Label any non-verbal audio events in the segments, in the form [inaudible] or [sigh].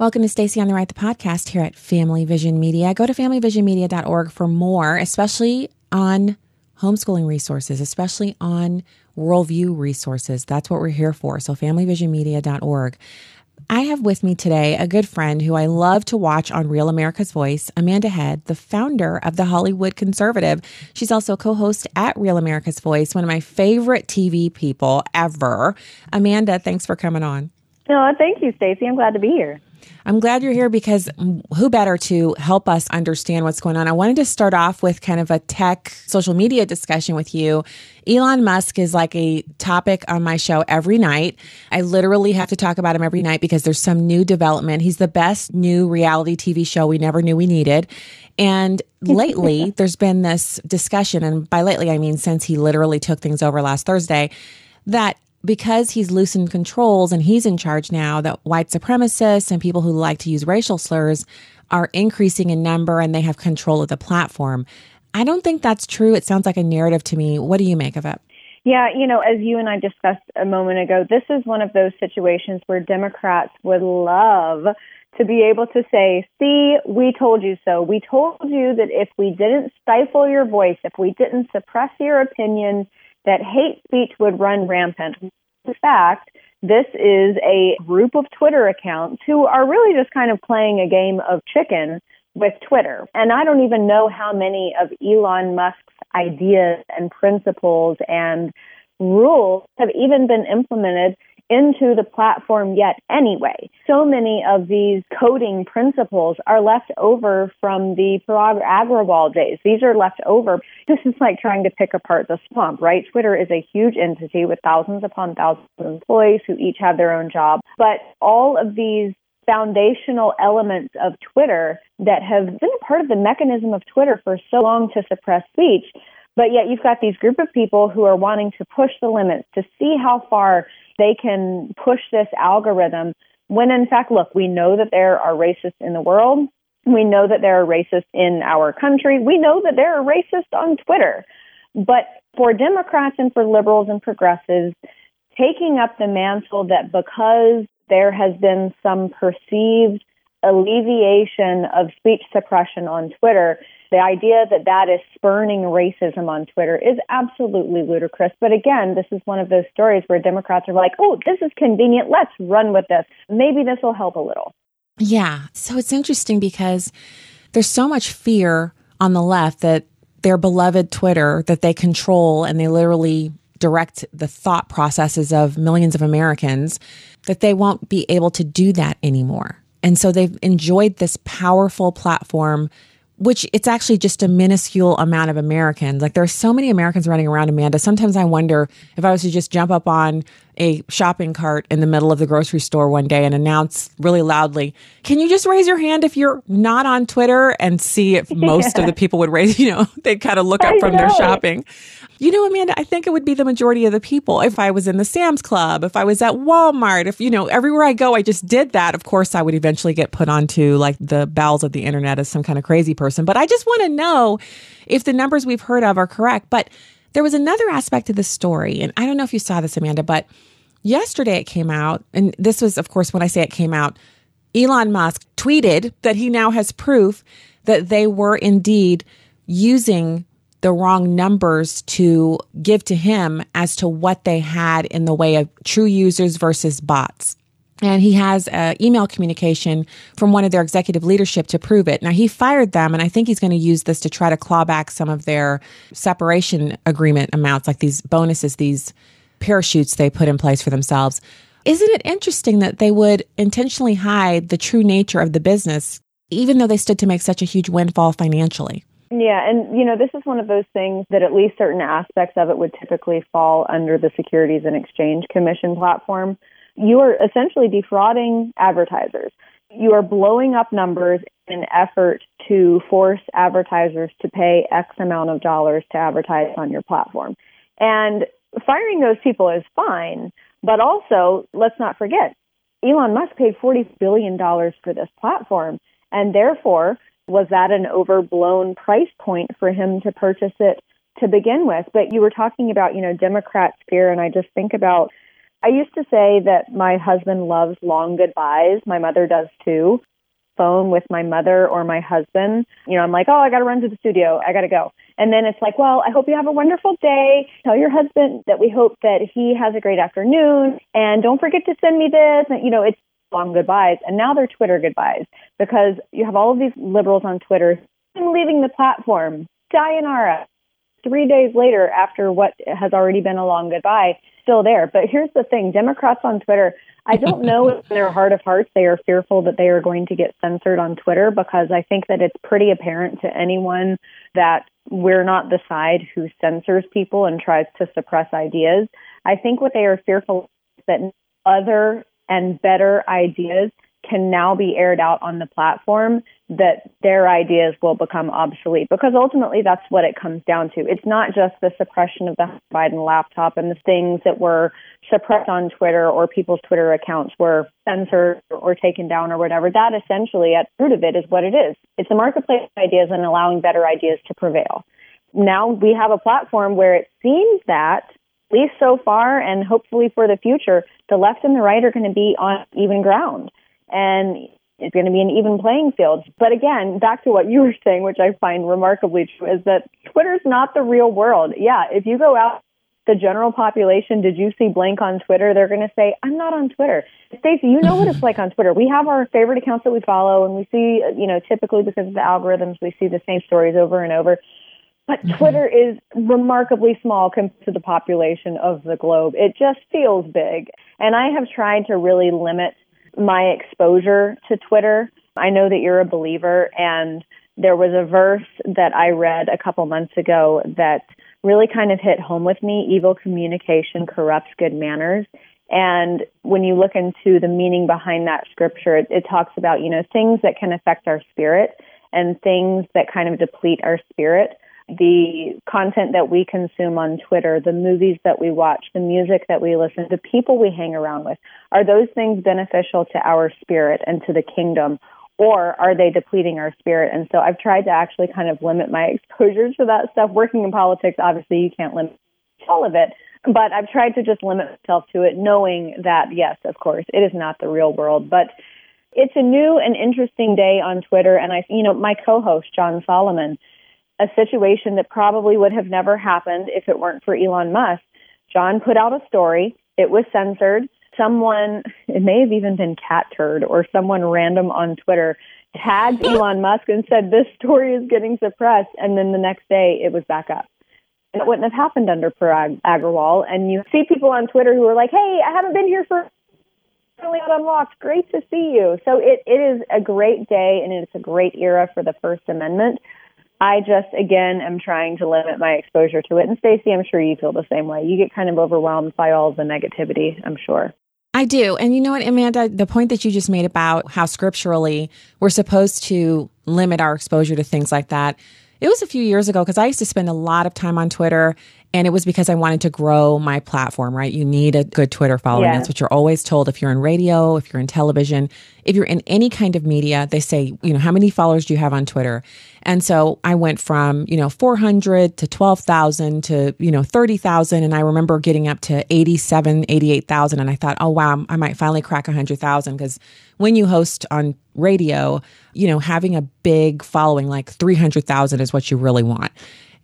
Welcome to Stacy on the Right, the podcast here at Family Vision Media. Go to familyvisionmedia.org for more, especially on homeschooling resources, especially on worldview resources. That's what we're here for. So, familyvisionmedia.org. I have with me today a good friend who I love to watch on Real America's Voice, Amanda Head, the founder of the Hollywood Conservative. She's also co host at Real America's Voice, one of my favorite TV people ever. Amanda, thanks for coming on. No, thank you, Stacy. I'm glad to be here. I'm glad you're here because who better to help us understand what's going on? I wanted to start off with kind of a tech social media discussion with you. Elon Musk is like a topic on my show every night. I literally have to talk about him every night because there's some new development. He's the best new reality TV show we never knew we needed. And [laughs] lately, there's been this discussion, and by lately, I mean since he literally took things over last Thursday, that because he's loosened controls and he's in charge now, that white supremacists and people who like to use racial slurs are increasing in number and they have control of the platform. I don't think that's true. It sounds like a narrative to me. What do you make of it? Yeah, you know, as you and I discussed a moment ago, this is one of those situations where Democrats would love to be able to say, see, we told you so. We told you that if we didn't stifle your voice, if we didn't suppress your opinion, that hate speech would run rampant. In fact, this is a group of Twitter accounts who are really just kind of playing a game of chicken with Twitter. And I don't even know how many of Elon Musk's ideas and principles and rules have even been implemented into the platform yet anyway. So many of these coding principles are left over from the Parag Agrawal days. These are left over. [laughs] This is like trying to pick apart the swamp, right? Twitter is a huge entity with thousands upon thousands of employees who each have their own job. But all of these foundational elements of Twitter that have been a part of the mechanism of Twitter for so long to suppress speech but yet you've got these group of people who are wanting to push the limits to see how far they can push this algorithm when in fact, look, we know that there are racists in the world. We know that there are racists in our country. We know that there are racists on Twitter. But for Democrats and for liberals and progressives, taking up the mantle that because there has been some perceived alleviation of speech suppression on Twitter, the idea that that is spurning racism on Twitter is absolutely ludicrous. But again, this is one of those stories where Democrats are like, oh, this is convenient. Let's run with this. Maybe this will help a little. Yeah. So it's interesting because there's so much fear on the left that their beloved Twitter that they control and they literally direct the thought processes of millions of Americans that they won't be able to do that anymore. And so they've enjoyed this powerful platform which it's actually just a minuscule amount of Americans. Like there are so many Americans running around, Amanda. Sometimes I wonder if I was to just jump up on a shopping cart in the middle of the grocery store one day and announce really loudly, can you just raise your hand if you're not on Twitter and see if [laughs] most yeah. of the people would raise, [laughs] you know, they'd kind of look up I from know. their shopping. You know, Amanda, I think it would be the majority of the people. If I was in the Sam's Club, if I was at Walmart, if, you know, everywhere I go, I just did that. Of course, I would eventually get put onto like the bowels of the internet as some kind of crazy person. But I just want to know if the numbers we've heard of are correct. But there was another aspect to the story. And I don't know if you saw this, Amanda, but yesterday it came out. And this was, of course, when I say it came out, Elon Musk tweeted that he now has proof that they were indeed using the wrong numbers to give to him as to what they had in the way of true users versus bots. And he has uh, email communication from one of their executive leadership to prove it. Now, he fired them, and I think he's going to use this to try to claw back some of their separation agreement amounts, like these bonuses, these parachutes they put in place for themselves. Isn't it interesting that they would intentionally hide the true nature of the business, even though they stood to make such a huge windfall financially? Yeah, and you know, this is one of those things that at least certain aspects of it would typically fall under the Securities and Exchange Commission platform. You are essentially defrauding advertisers. You are blowing up numbers in an effort to force advertisers to pay X amount of dollars to advertise on your platform. And firing those people is fine, but also let's not forget Elon Musk paid $40 billion for this platform. And therefore, was that an overblown price point for him to purchase it to begin with? But you were talking about, you know, Democrats fear, and I just think about I used to say that my husband loves long goodbyes. My mother does too. Phone with my mother or my husband. You know, I'm like, oh, I got to run to the studio. I got to go. And then it's like, well, I hope you have a wonderful day. Tell your husband that we hope that he has a great afternoon. And don't forget to send me this. And, you know, it's long goodbyes. And now they're Twitter goodbyes because you have all of these liberals on Twitter I'm leaving the platform. Sayonara. Three days later, after what has already been a long goodbye, still there. But here's the thing Democrats on Twitter, I don't know if in their heart of hearts they are fearful that they are going to get censored on Twitter because I think that it's pretty apparent to anyone that we're not the side who censors people and tries to suppress ideas. I think what they are fearful is that other and better ideas can now be aired out on the platform that their ideas will become obsolete because ultimately that's what it comes down to. It's not just the suppression of the Biden laptop and the things that were suppressed on Twitter or people's Twitter accounts were censored or taken down or whatever. That essentially at the root of it is what it is. It's the marketplace of ideas and allowing better ideas to prevail. Now we have a platform where it seems that at least so far and hopefully for the future, the left and the right are going to be on even ground and it's going to be an even playing field. But again, back to what you were saying, which I find remarkably true, is that Twitter's not the real world. Yeah, if you go out the general population, did you see blank on Twitter? They're going to say, I'm not on Twitter. Stacy, you know what it's like on Twitter. We have our favorite accounts that we follow, and we see, you know, typically because of the algorithms, we see the same stories over and over. But mm-hmm. Twitter is remarkably small compared to the population of the globe. It just feels big. And I have tried to really limit my exposure to Twitter. I know that you're a believer, and there was a verse that I read a couple months ago that really kind of hit home with me. Evil communication corrupts good manners. And when you look into the meaning behind that scripture, it, it talks about, you know, things that can affect our spirit and things that kind of deplete our spirit the content that we consume on Twitter, the movies that we watch, the music that we listen, the people we hang around with, are those things beneficial to our spirit and to the kingdom? Or are they depleting our spirit? And so I've tried to actually kind of limit my [laughs] exposure to that stuff. Working in politics, obviously, you can't limit all of it, but I've tried to just limit myself to it, knowing that, yes, of course, it is not the real world. But it's a new and interesting day on Twitter. And I, you know, my co host, John Solomon, a situation that probably would have never happened if it weren't for Elon Musk. John put out a story. It was censored. Someone, it may have even been Cat Turd or someone random on Twitter, tagged [laughs] Elon Musk and said, This story is getting suppressed. And then the next day it was back up. And it wouldn't have happened under Parag Agrawal. And you see people on Twitter who are like, Hey, I haven't been here for really unlocked. Great to see you. So it, it is a great day and it's a great era for the First Amendment. I just again am trying to limit my exposure to it. And Stacy, I'm sure you feel the same way. You get kind of overwhelmed by all the negativity, I'm sure. I do. And you know what, Amanda, the point that you just made about how scripturally we're supposed to limit our exposure to things like that. It was a few years ago because I used to spend a lot of time on Twitter and it was because I wanted to grow my platform, right? You need a good Twitter following. Yeah. That's what you're always told. If you're in radio, if you're in television, if you're in any kind of media, they say, you know, how many followers do you have on Twitter? And so I went from, you know, 400 to 12,000 to, you know, 30,000. And I remember getting up to 87, 88,000. And I thought, oh, wow, I might finally crack 100,000 because when you host on radio, you know, having a big following like 300,000 is what you really want.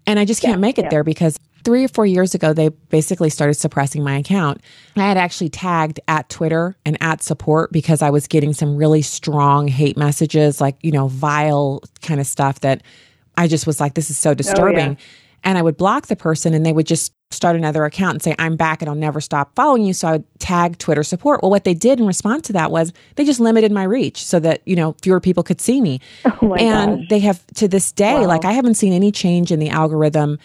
And I just can't yeah, make it yeah. there because three or four years ago, they basically started suppressing my account. I had actually tagged at Twitter and at support because I was getting some really strong hate messages, like, you know, vile kind of stuff that I just was like, this is so disturbing. Oh, yeah. And I would block the person and they would just start another account and say, I'm back and I'll never stop following you. So I would tag Twitter support. Well, what they did in response to that was they just limited my reach so that, you know, fewer people could see me. [laughs] Oh and gosh. they have to this day, wow. like I haven't seen any change in the algorithm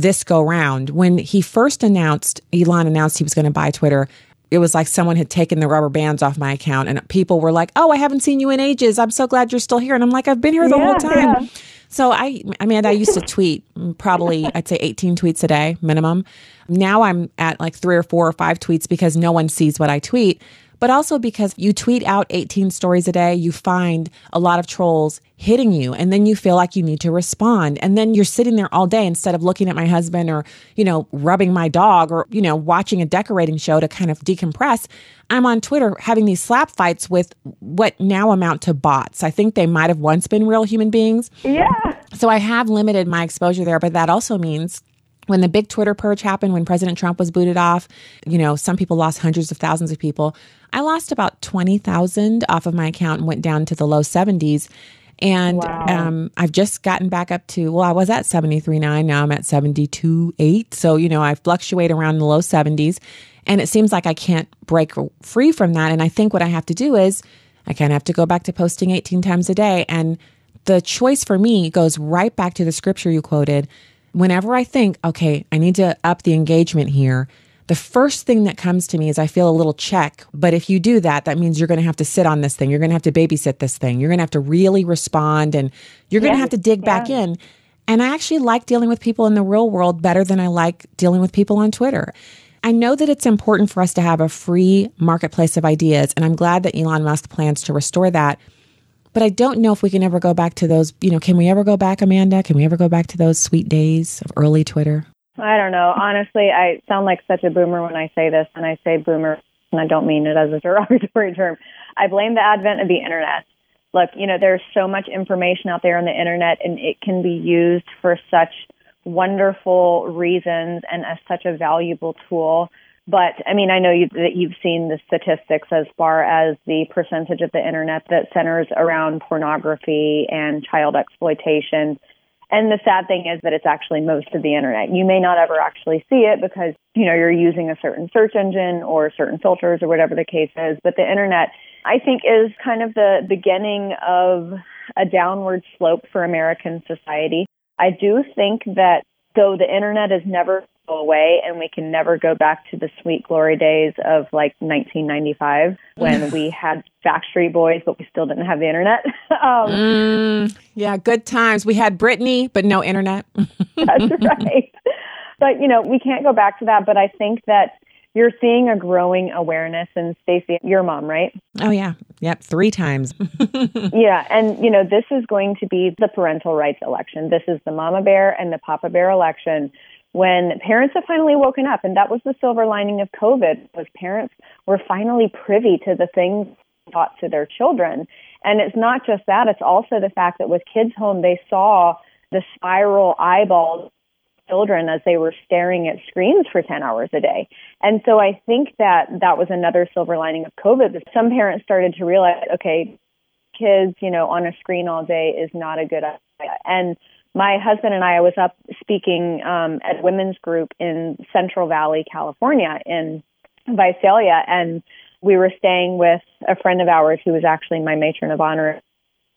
this go round. When he first announced, Elon announced he was going to buy Twitter, it was like someone had taken the rubber bands off my account and people were like, "Oh, I haven't seen you in ages. I'm so glad you're still here." And I'm like, "I've been here the yeah, whole time." Yeah. So I I mean, I used to tweet probably I'd say 18 tweets a day minimum. Now I'm at like 3 or 4 or 5 tweets because no one sees what I tweet. But also because you tweet out 18 stories a day, you find a lot of trolls hitting you and then you feel like you need to respond. And then you're sitting there all day instead of looking at my husband or, you know, rubbing my dog or, you know, watching a decorating show to kind of decompress. I'm on Twitter having these slap fights with what now amount to bots. I think they might have once been real human beings. Yeah. So I have limited my exposure there, but that also means when the big Twitter purge happened, when President Trump was booted off, you know, some people lost hundreds of thousands of people. I lost about 20,000 off of my account and went down to the low 70s. And wow. um, I've just gotten back up to, well, I was at 73.9. Now I'm at 72.8. So, you know, I fluctuate around the low 70s. And it seems like I can't break free from that. And I think what I have to do is I kind of have to go back to posting 18 times a day. And the choice for me goes right back to the scripture you quoted. Whenever I think, okay, I need to up the engagement here, the first thing that comes to me is I feel a little check. But if you do that, that means you're going to have to sit on this thing. You're going to have to babysit this thing. You're going to have to really respond and you're going to have to dig yeah. back in. And I actually like dealing with people in the real world better than I like dealing with people on Twitter. I know that it's important for us to have a free marketplace of ideas, and I'm glad that Elon Musk plans to restore that. But I don't know if we can ever go back to those, you know, can we ever go back, Amanda? Can we ever go back to those sweet days of early Twitter? I don't know. Honestly, I sound like such a boomer when I say this, and I say boomer, and I don't mean it as a [laughs] derogatory term. I blame the advent of the internet. Look, you know, there's so much information out there on the internet, and it can be used for such wonderful reasons and as such a valuable tool. But I mean, I know you, that you've seen the statistics as far as the percentage of the internet that centers around pornography and child exploitation and the sad thing is that it's actually most of the internet. You may not ever actually see it because, you know, you're using a certain search engine or certain filters or whatever the case is. But the internet, I think, is kind of the beginning of a downward slope for American society. I do think that though the internet is never go away and we can never go back to the sweet glory days of like 1995 [laughs] when we had Backstreet Boys, but we still didn't have the internet. [laughs] um, mm, yeah, good times. We had Britney, but no internet. [laughs] that's right. But, you know, we can't go back to that. But I think that you're seeing a growing awareness and Stacy, your mom, right? Oh yeah. Yep, three times. yeah, and you know, this is going to be the parental rights election. This is the mama bear and the papa bear election when parents have finally woken up and that was the silver lining of covid was parents were finally privy to the things taught to their children and it's not just that it's also the fact that with kids home they saw the spiral eyeballs children as they were staring at screens for 10 hours a day. And so I think that that was another silver lining of COVID. That some parents started to realize, okay, kids, you know, on a screen all day is not a good idea. And my husband and I, was up speaking um, at a women's group in Central Valley, California, in Visalia, and we were staying with a friend of ours who was actually my matron of honor.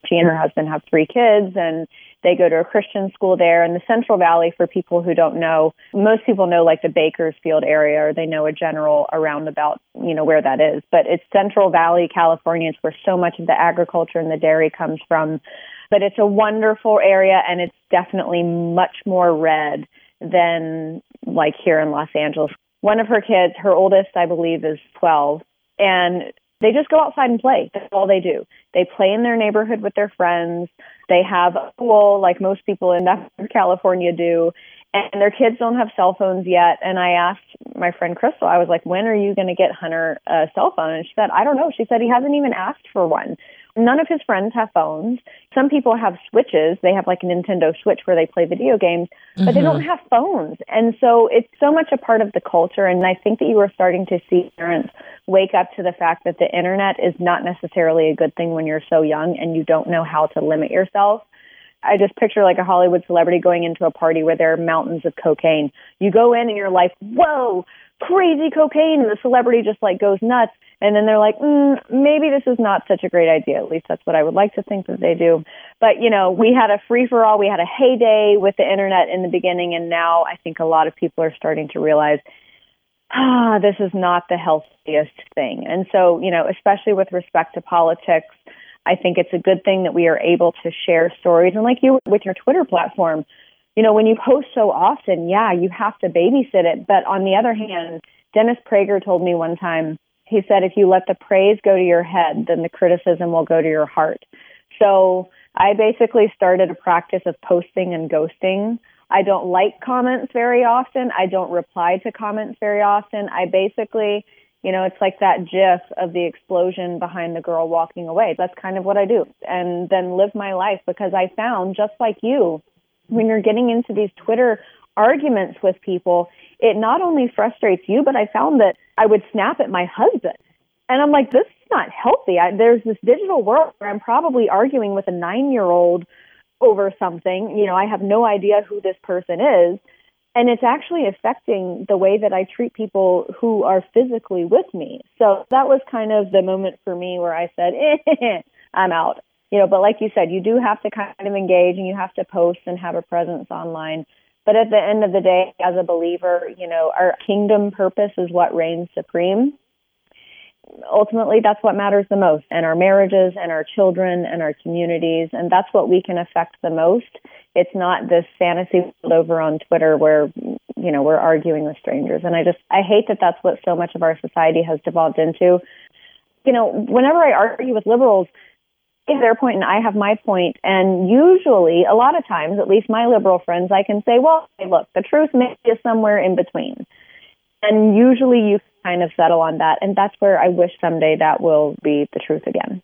She and her husband have three kids, and they go to a Christian school there. In the Central Valley, for people who don't know, most people know like the Bakersfield area, or they know a general around about, you know, where that is. But it's Central Valley, California. It's where so much of the agriculture and the dairy comes from. But it's a wonderful area and it's definitely much more red than like here in Los Angeles. One of her kids, her oldest, I believe, is 12, and they just go outside and play. That's all they do. They play in their neighborhood with their friends. They have a pool like most people in [laughs] California do. And their kids don't have cell phones yet. And I asked my friend Crystal, I was like, when are you going to get Hunter a cell phone? And she said, I don't know. She said he hasn't even asked for one. None of his friends have phones. Some people have switches. They have like a Nintendo Switch where they play video games, but mm-hmm. they don't have phones. And so it's so much a part of the culture. And I think that you are starting to see parents wake up to the fact that the internet is not necessarily a good thing when you're so young and you don't know how to limit yourself. I just picture like a Hollywood celebrity going into a party where there are mountains of cocaine. You go in and you're like, whoa, crazy cocaine. And the celebrity just like goes nuts. And then they're like, mm, maybe this is not such a great idea. At least that's what I would like to think that they do. But, you know, we had a free for all. We had a heyday with the internet in the beginning. And now I think a lot of people are starting to realize, ah, this is not the healthiest thing. And so, you know, especially with respect to politics, I think it's a good thing that we are able to share stories. And like you with your Twitter platform, you know, when you post so often, yeah, you have to babysit it. But on the other hand, Dennis Prager told me one time, He said, if you let the praise go to your head, then the criticism will go to your heart. So I basically started a practice of posting and ghosting. I don't like comments very often. I don't reply to comments very often. I basically, you know, it's like that gif of the explosion behind the girl walking away. That's kind of what I do. And then live my life because I found, just like you, when you're getting into these Twitter arguments with people, it not only frustrates you, but I found that I would snap at my husband. And I'm like, this is not healthy. I, there's this digital world where I'm probably arguing with a nine year old over something. You know, I have no idea who this person is. And it's actually affecting the way that I treat people who are physically with me. So that was kind of the moment for me where I said, [laughs] eh, [laughs] I'm out. You know, but like you said, you do have to kind of engage and you have to post and have a presence online. But at the end of the day, as a believer, you know, our kingdom purpose is what reigns supreme. Ultimately that's what matters the most and our marriages and our children and our communities and that's what we can affect the most. It's not this fantasy world over on twitter where you know we're arguing with strangers. And i just i hate that that's what so much of our society has devolved into. You know whenever i argue with liberals their point and i have my point and usually a lot of times at least my liberal friends i can say well hey, look the truth may be somewhere in between and usually you kind of settle on that. And that's where I wish someday that will be the truth again.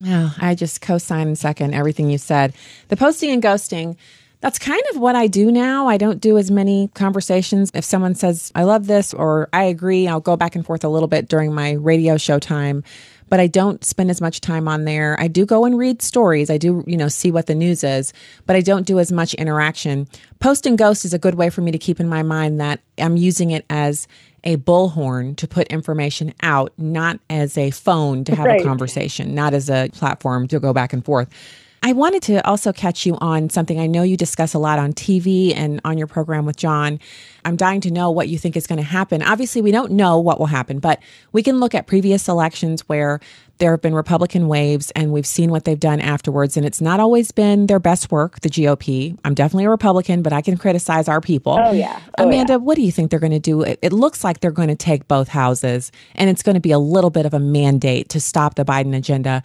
Yeah, I just co sign and second everything you said. The posting and ghosting, that's kind of what I do now. I don't do as many conversations. If someone says, I love this or I agree, I'll go back and forth a little bit during my radio show time but I don't spend as much time on there. I do go and read stories. I do, you know, see what the news is, but I don't do as much interaction. Post and ghost is a good way for me to keep in my mind that I'm using it as a bullhorn to put information out, not as a phone to have right. a conversation, not as a platform to go back and forth. I wanted to also catch you on something I know you discuss a lot on TV and on your program with John. I'm dying to know what you think is going to happen. Obviously, we don't know what will happen, but we can look at previous elections where there have been Republican waves and we've seen what they've done afterwards. And it's not always been their best work, the GOP. I'm definitely a Republican, but I can criticize our people. Oh, yeah. Oh, Amanda, yeah. what do you think they're going to do? It, it looks like they're going to take both houses and it's going to be a little bit of a mandate to stop the Biden agenda.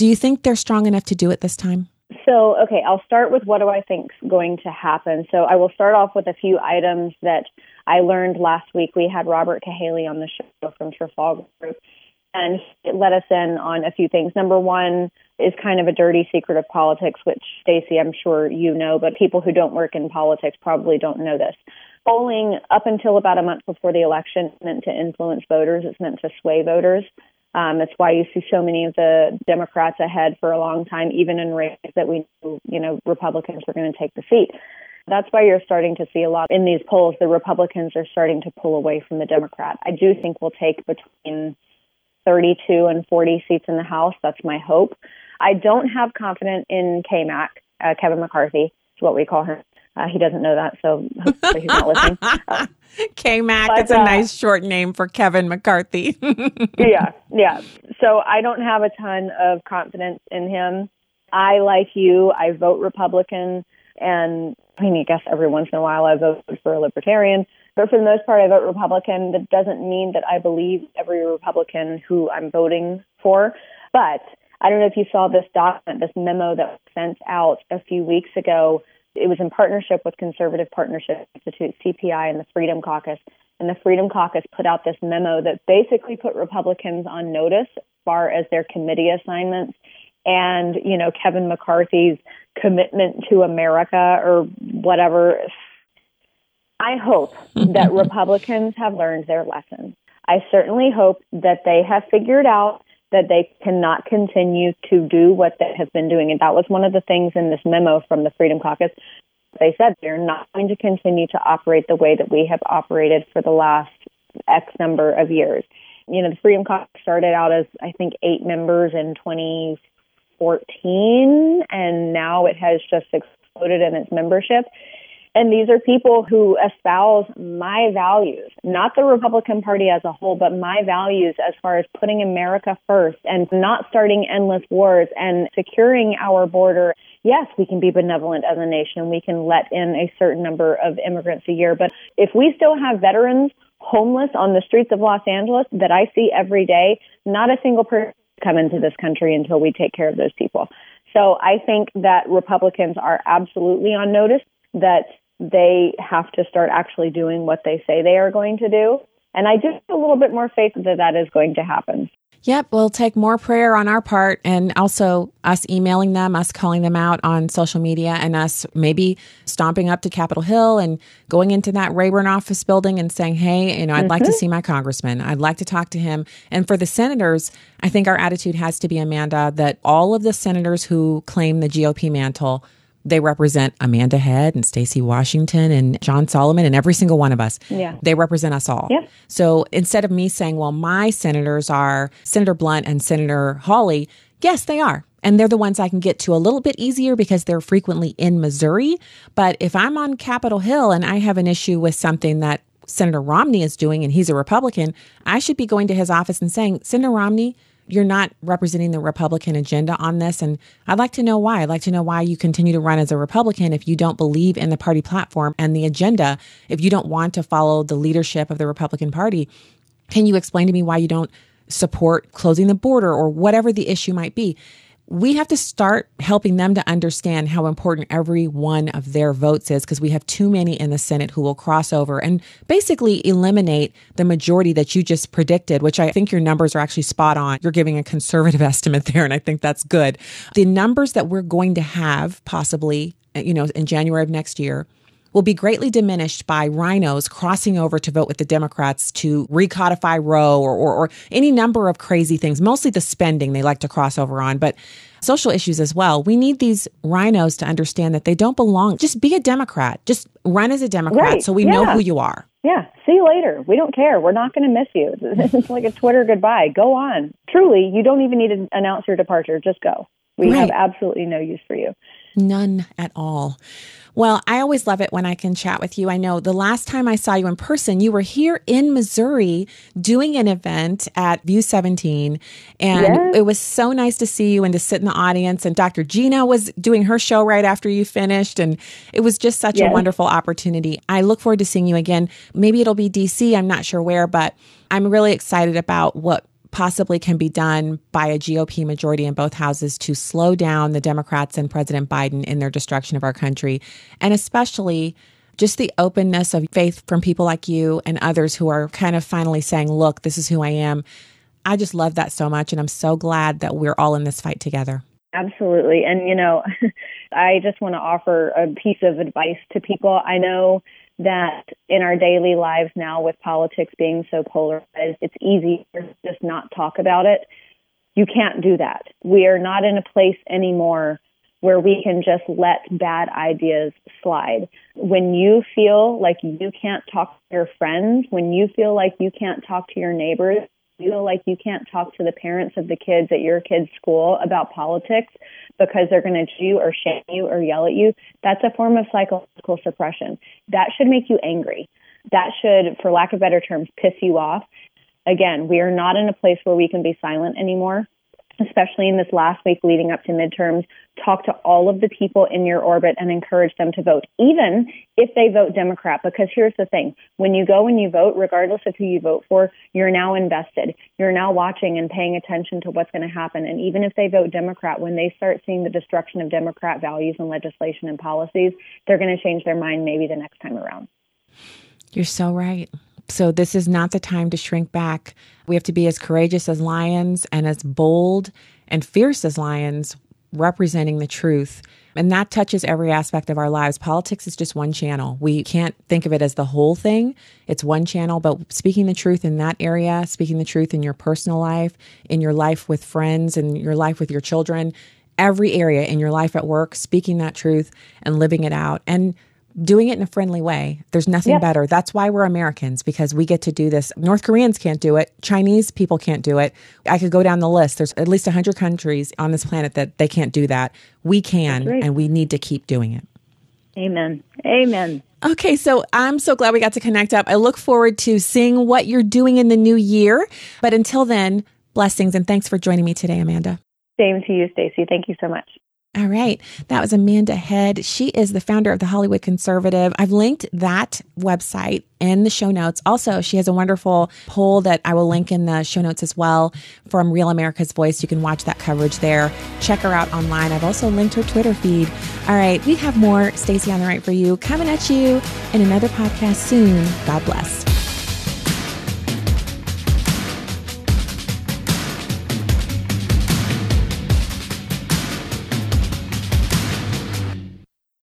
Do you think they're strong enough to do it this time? So, okay, I'll start with what do I think is going to happen. So, I will start off with a few items that I learned last week. We had Robert Cahaly on the show from Trafalgar Group, and he let us in on a few things. Number one is kind of a dirty secret of politics, which, Stacy, I'm sure you know, but people who don't work in politics probably don't know this. Polling up until about a month before the election meant to influence voters, it's meant to sway voters. Um, that's why you see so many of the Democrats ahead for a long time, even in races that we knew, you know, Republicans were going to take the seat. That's why you're starting to see a lot in these polls. The Republicans are starting to pull away from the Democrat. I do think we'll take between 32 and 40 seats in the House. That's my hope. I don't have confidence in KMAC, uh, Kevin McCarthy, is what we call him. Uh, he doesn't know that, so hopefully he's not listening. [laughs] Uh, K Mac, it's a uh, nice short name for Kevin McCarthy. [laughs] yeah, yeah. So I don't have a ton of confidence in him. I, like you, I vote Republican, and I mean, I guess every once in a while I vote for a Libertarian. But for the most part, I vote Republican. That doesn't mean that I believe every Republican who I'm voting for. But I don't know if you saw this document, this memo that was sent out a few weeks ago it was in partnership with Conservative Partnership Institute, CPI, and the Freedom Caucus. And the Freedom Caucus put out this memo that basically put Republicans on notice as far as their committee assignments and, you know, Kevin McCarthy's commitment to America or whatever. I hope that [laughs] Republicans have learned their lesson. I certainly hope that they have figured out that they cannot continue to do what they have been doing. And that was one of the things in this memo from the Freedom Caucus. They said they're not going to continue to operate the way that we have operated for the last X number of years. You know, the Freedom Caucus started out as, I think, eight members in 2014, and now it has just exploded in its membership. And these are people who espouse my values, not the Republican Party as a whole, but my values as far as putting America first and not starting endless wars and securing our border. Yes, we can be benevolent as a nation. We can let in a certain number of immigrants a year. But if we still have veterans homeless on the streets of Los Angeles that I see every day, not a single person come into this country until we take care of those people. So I think that Republicans are absolutely on notice that they have to start actually doing what they say they are going to do. And I just have a little bit more faith that that is going to happen. Yep, we'll take more prayer on our part and also us emailing them, us calling them out on social media, and us maybe stomping up to Capitol Hill and going into that Rayburn office building and saying, Hey, you know, I'd mm-hmm. like to mm-hmm. see my congressman. I'd like to talk to him. And for the senators, I think our attitude has to be, Amanda, that all of the senators who claim the GOP mantle they represent Amanda Head and Stacy Washington and John Solomon and every single one of us. Yeah. They represent us all. Yeah. So instead of me saying, well, my senators are Senator Blunt and Senator Hawley, yes, they are. And they're the ones I can get to a little bit easier because they're frequently in Missouri. But if I'm on Capitol Hill and I have an issue with something that Senator Romney is doing and he's a Republican, I should be going to his office and saying, Senator Romney, you're not representing the Republican agenda on this. And I'd like to know why. I'd like to know why you continue to run as a Republican if you don't believe in the party platform and the agenda, if you don't want to follow the leadership of the Republican Party. Can you explain to me why you don't support closing the border or whatever the issue might be? We have to start helping them to understand how important every one of their votes is because we have too many in the Senate who will cross over and basically eliminate the majority that you just predicted, which I think your numbers are actually spot on. You're giving a conservative [laughs] estimate there, and I think that's good. The numbers that we're going to have possibly, you know, in January of next year will be greatly diminished by RINOs crossing over to vote with the Democrats to recodify Roe or, or, or, any number of crazy things, mostly the spending they like to cross over on, but social issues as well. We need these RINOs to understand that they don't belong. Just be a Democrat. Just run as a Democrat right. so we yeah. know who you are. Yeah. See you later. We don't care. We're not going to miss you. [laughs] It's [laughs] like a Twitter goodbye. Go on. Truly, you don't even need to announce your departure. Just go. We right. have absolutely no use for you. None at all. Well, I always love it when I can chat with you. I know the last time I saw you in person, you were here in Missouri doing an event at View 17. And yes. it was so nice to see you and to sit in the audience. And Dr. Gina was doing her show right after you finished. And it was just such yes. a wonderful opportunity. I look forward to seeing you again. Maybe it'll be DC. I'm not sure where, but I'm really excited about what possibly can be done by a GOP majority in both houses to slow down the Democrats and President Biden in their destruction of our country. And especially just the openness of faith from people like you and others who are kind of finally saying, look, this is who I am. I just love that so much. And I'm so glad that we're all in this fight together. Absolutely. And, you know, [laughs] I just want to offer a piece of advice to people. I know that in our daily lives now with politics being so polarized, it's easy to just not talk about it. You can't do that. We are not in a place anymore where we can just let bad ideas slide. When you feel like you can't talk to your friends, when you feel like you can't talk to your neighbors, feel like you can't talk to the parents of the kids at your kid's school about politics because they're going to you or shame you or yell at you, that's a form of psychological suppression. That should make you angry. That should, for lack of better terms, piss you off. Again, we are not in a place where we can be silent anymore especially in this last week leading up to midterms, talk to all of the people in your orbit and encourage them to vote, even if they vote Democrat. Because here's the thing when you go and you vote, regardless of who you vote for, you're now invested. You're now watching and paying attention to what's going to happen. And even if they vote Democrat, when they start seeing the destruction of Democrat values and legislation and policies, they're going to change their mind maybe the next time around. You're so right. So, this is not the time to shrink back. We have to be as courageous as lions and as bold and fierce as lions, representing the truth. And that touches every aspect of our lives. Politics is just one channel. We can't think of it as the whole thing. It's one channel, but speaking the truth in that area, speaking the truth in your personal life, in your life with friends, and your life with your children, every area in your life at work, speaking that truth and living it out. And doing it in a friendly way. There's nothing yep. better. That's why we're Americans because we get to do this. North Koreans can't do it. Chinese people can't do it. I could go down the list. There's at least 100 countries on this planet that they can't do that. We can and we need to keep doing it. Amen. Amen. Okay, so I'm so glad we got to connect up. I look forward to seeing what you're doing in the new year. But until then, blessings and thanks for joining me today, Amanda. Same to you, Stacy. Thank you so much. All right. That was Amanda Head. She is the founder of the Hollywood Conservative. I've linked that website in the show notes. Also, she has a wonderful poll that I will link in the show notes as well from Real America's Voice. You can watch that coverage there. Check her out online. I've also linked her Twitter feed. All right. We have more Stacy on the Right for you coming at you in another podcast soon. God bless.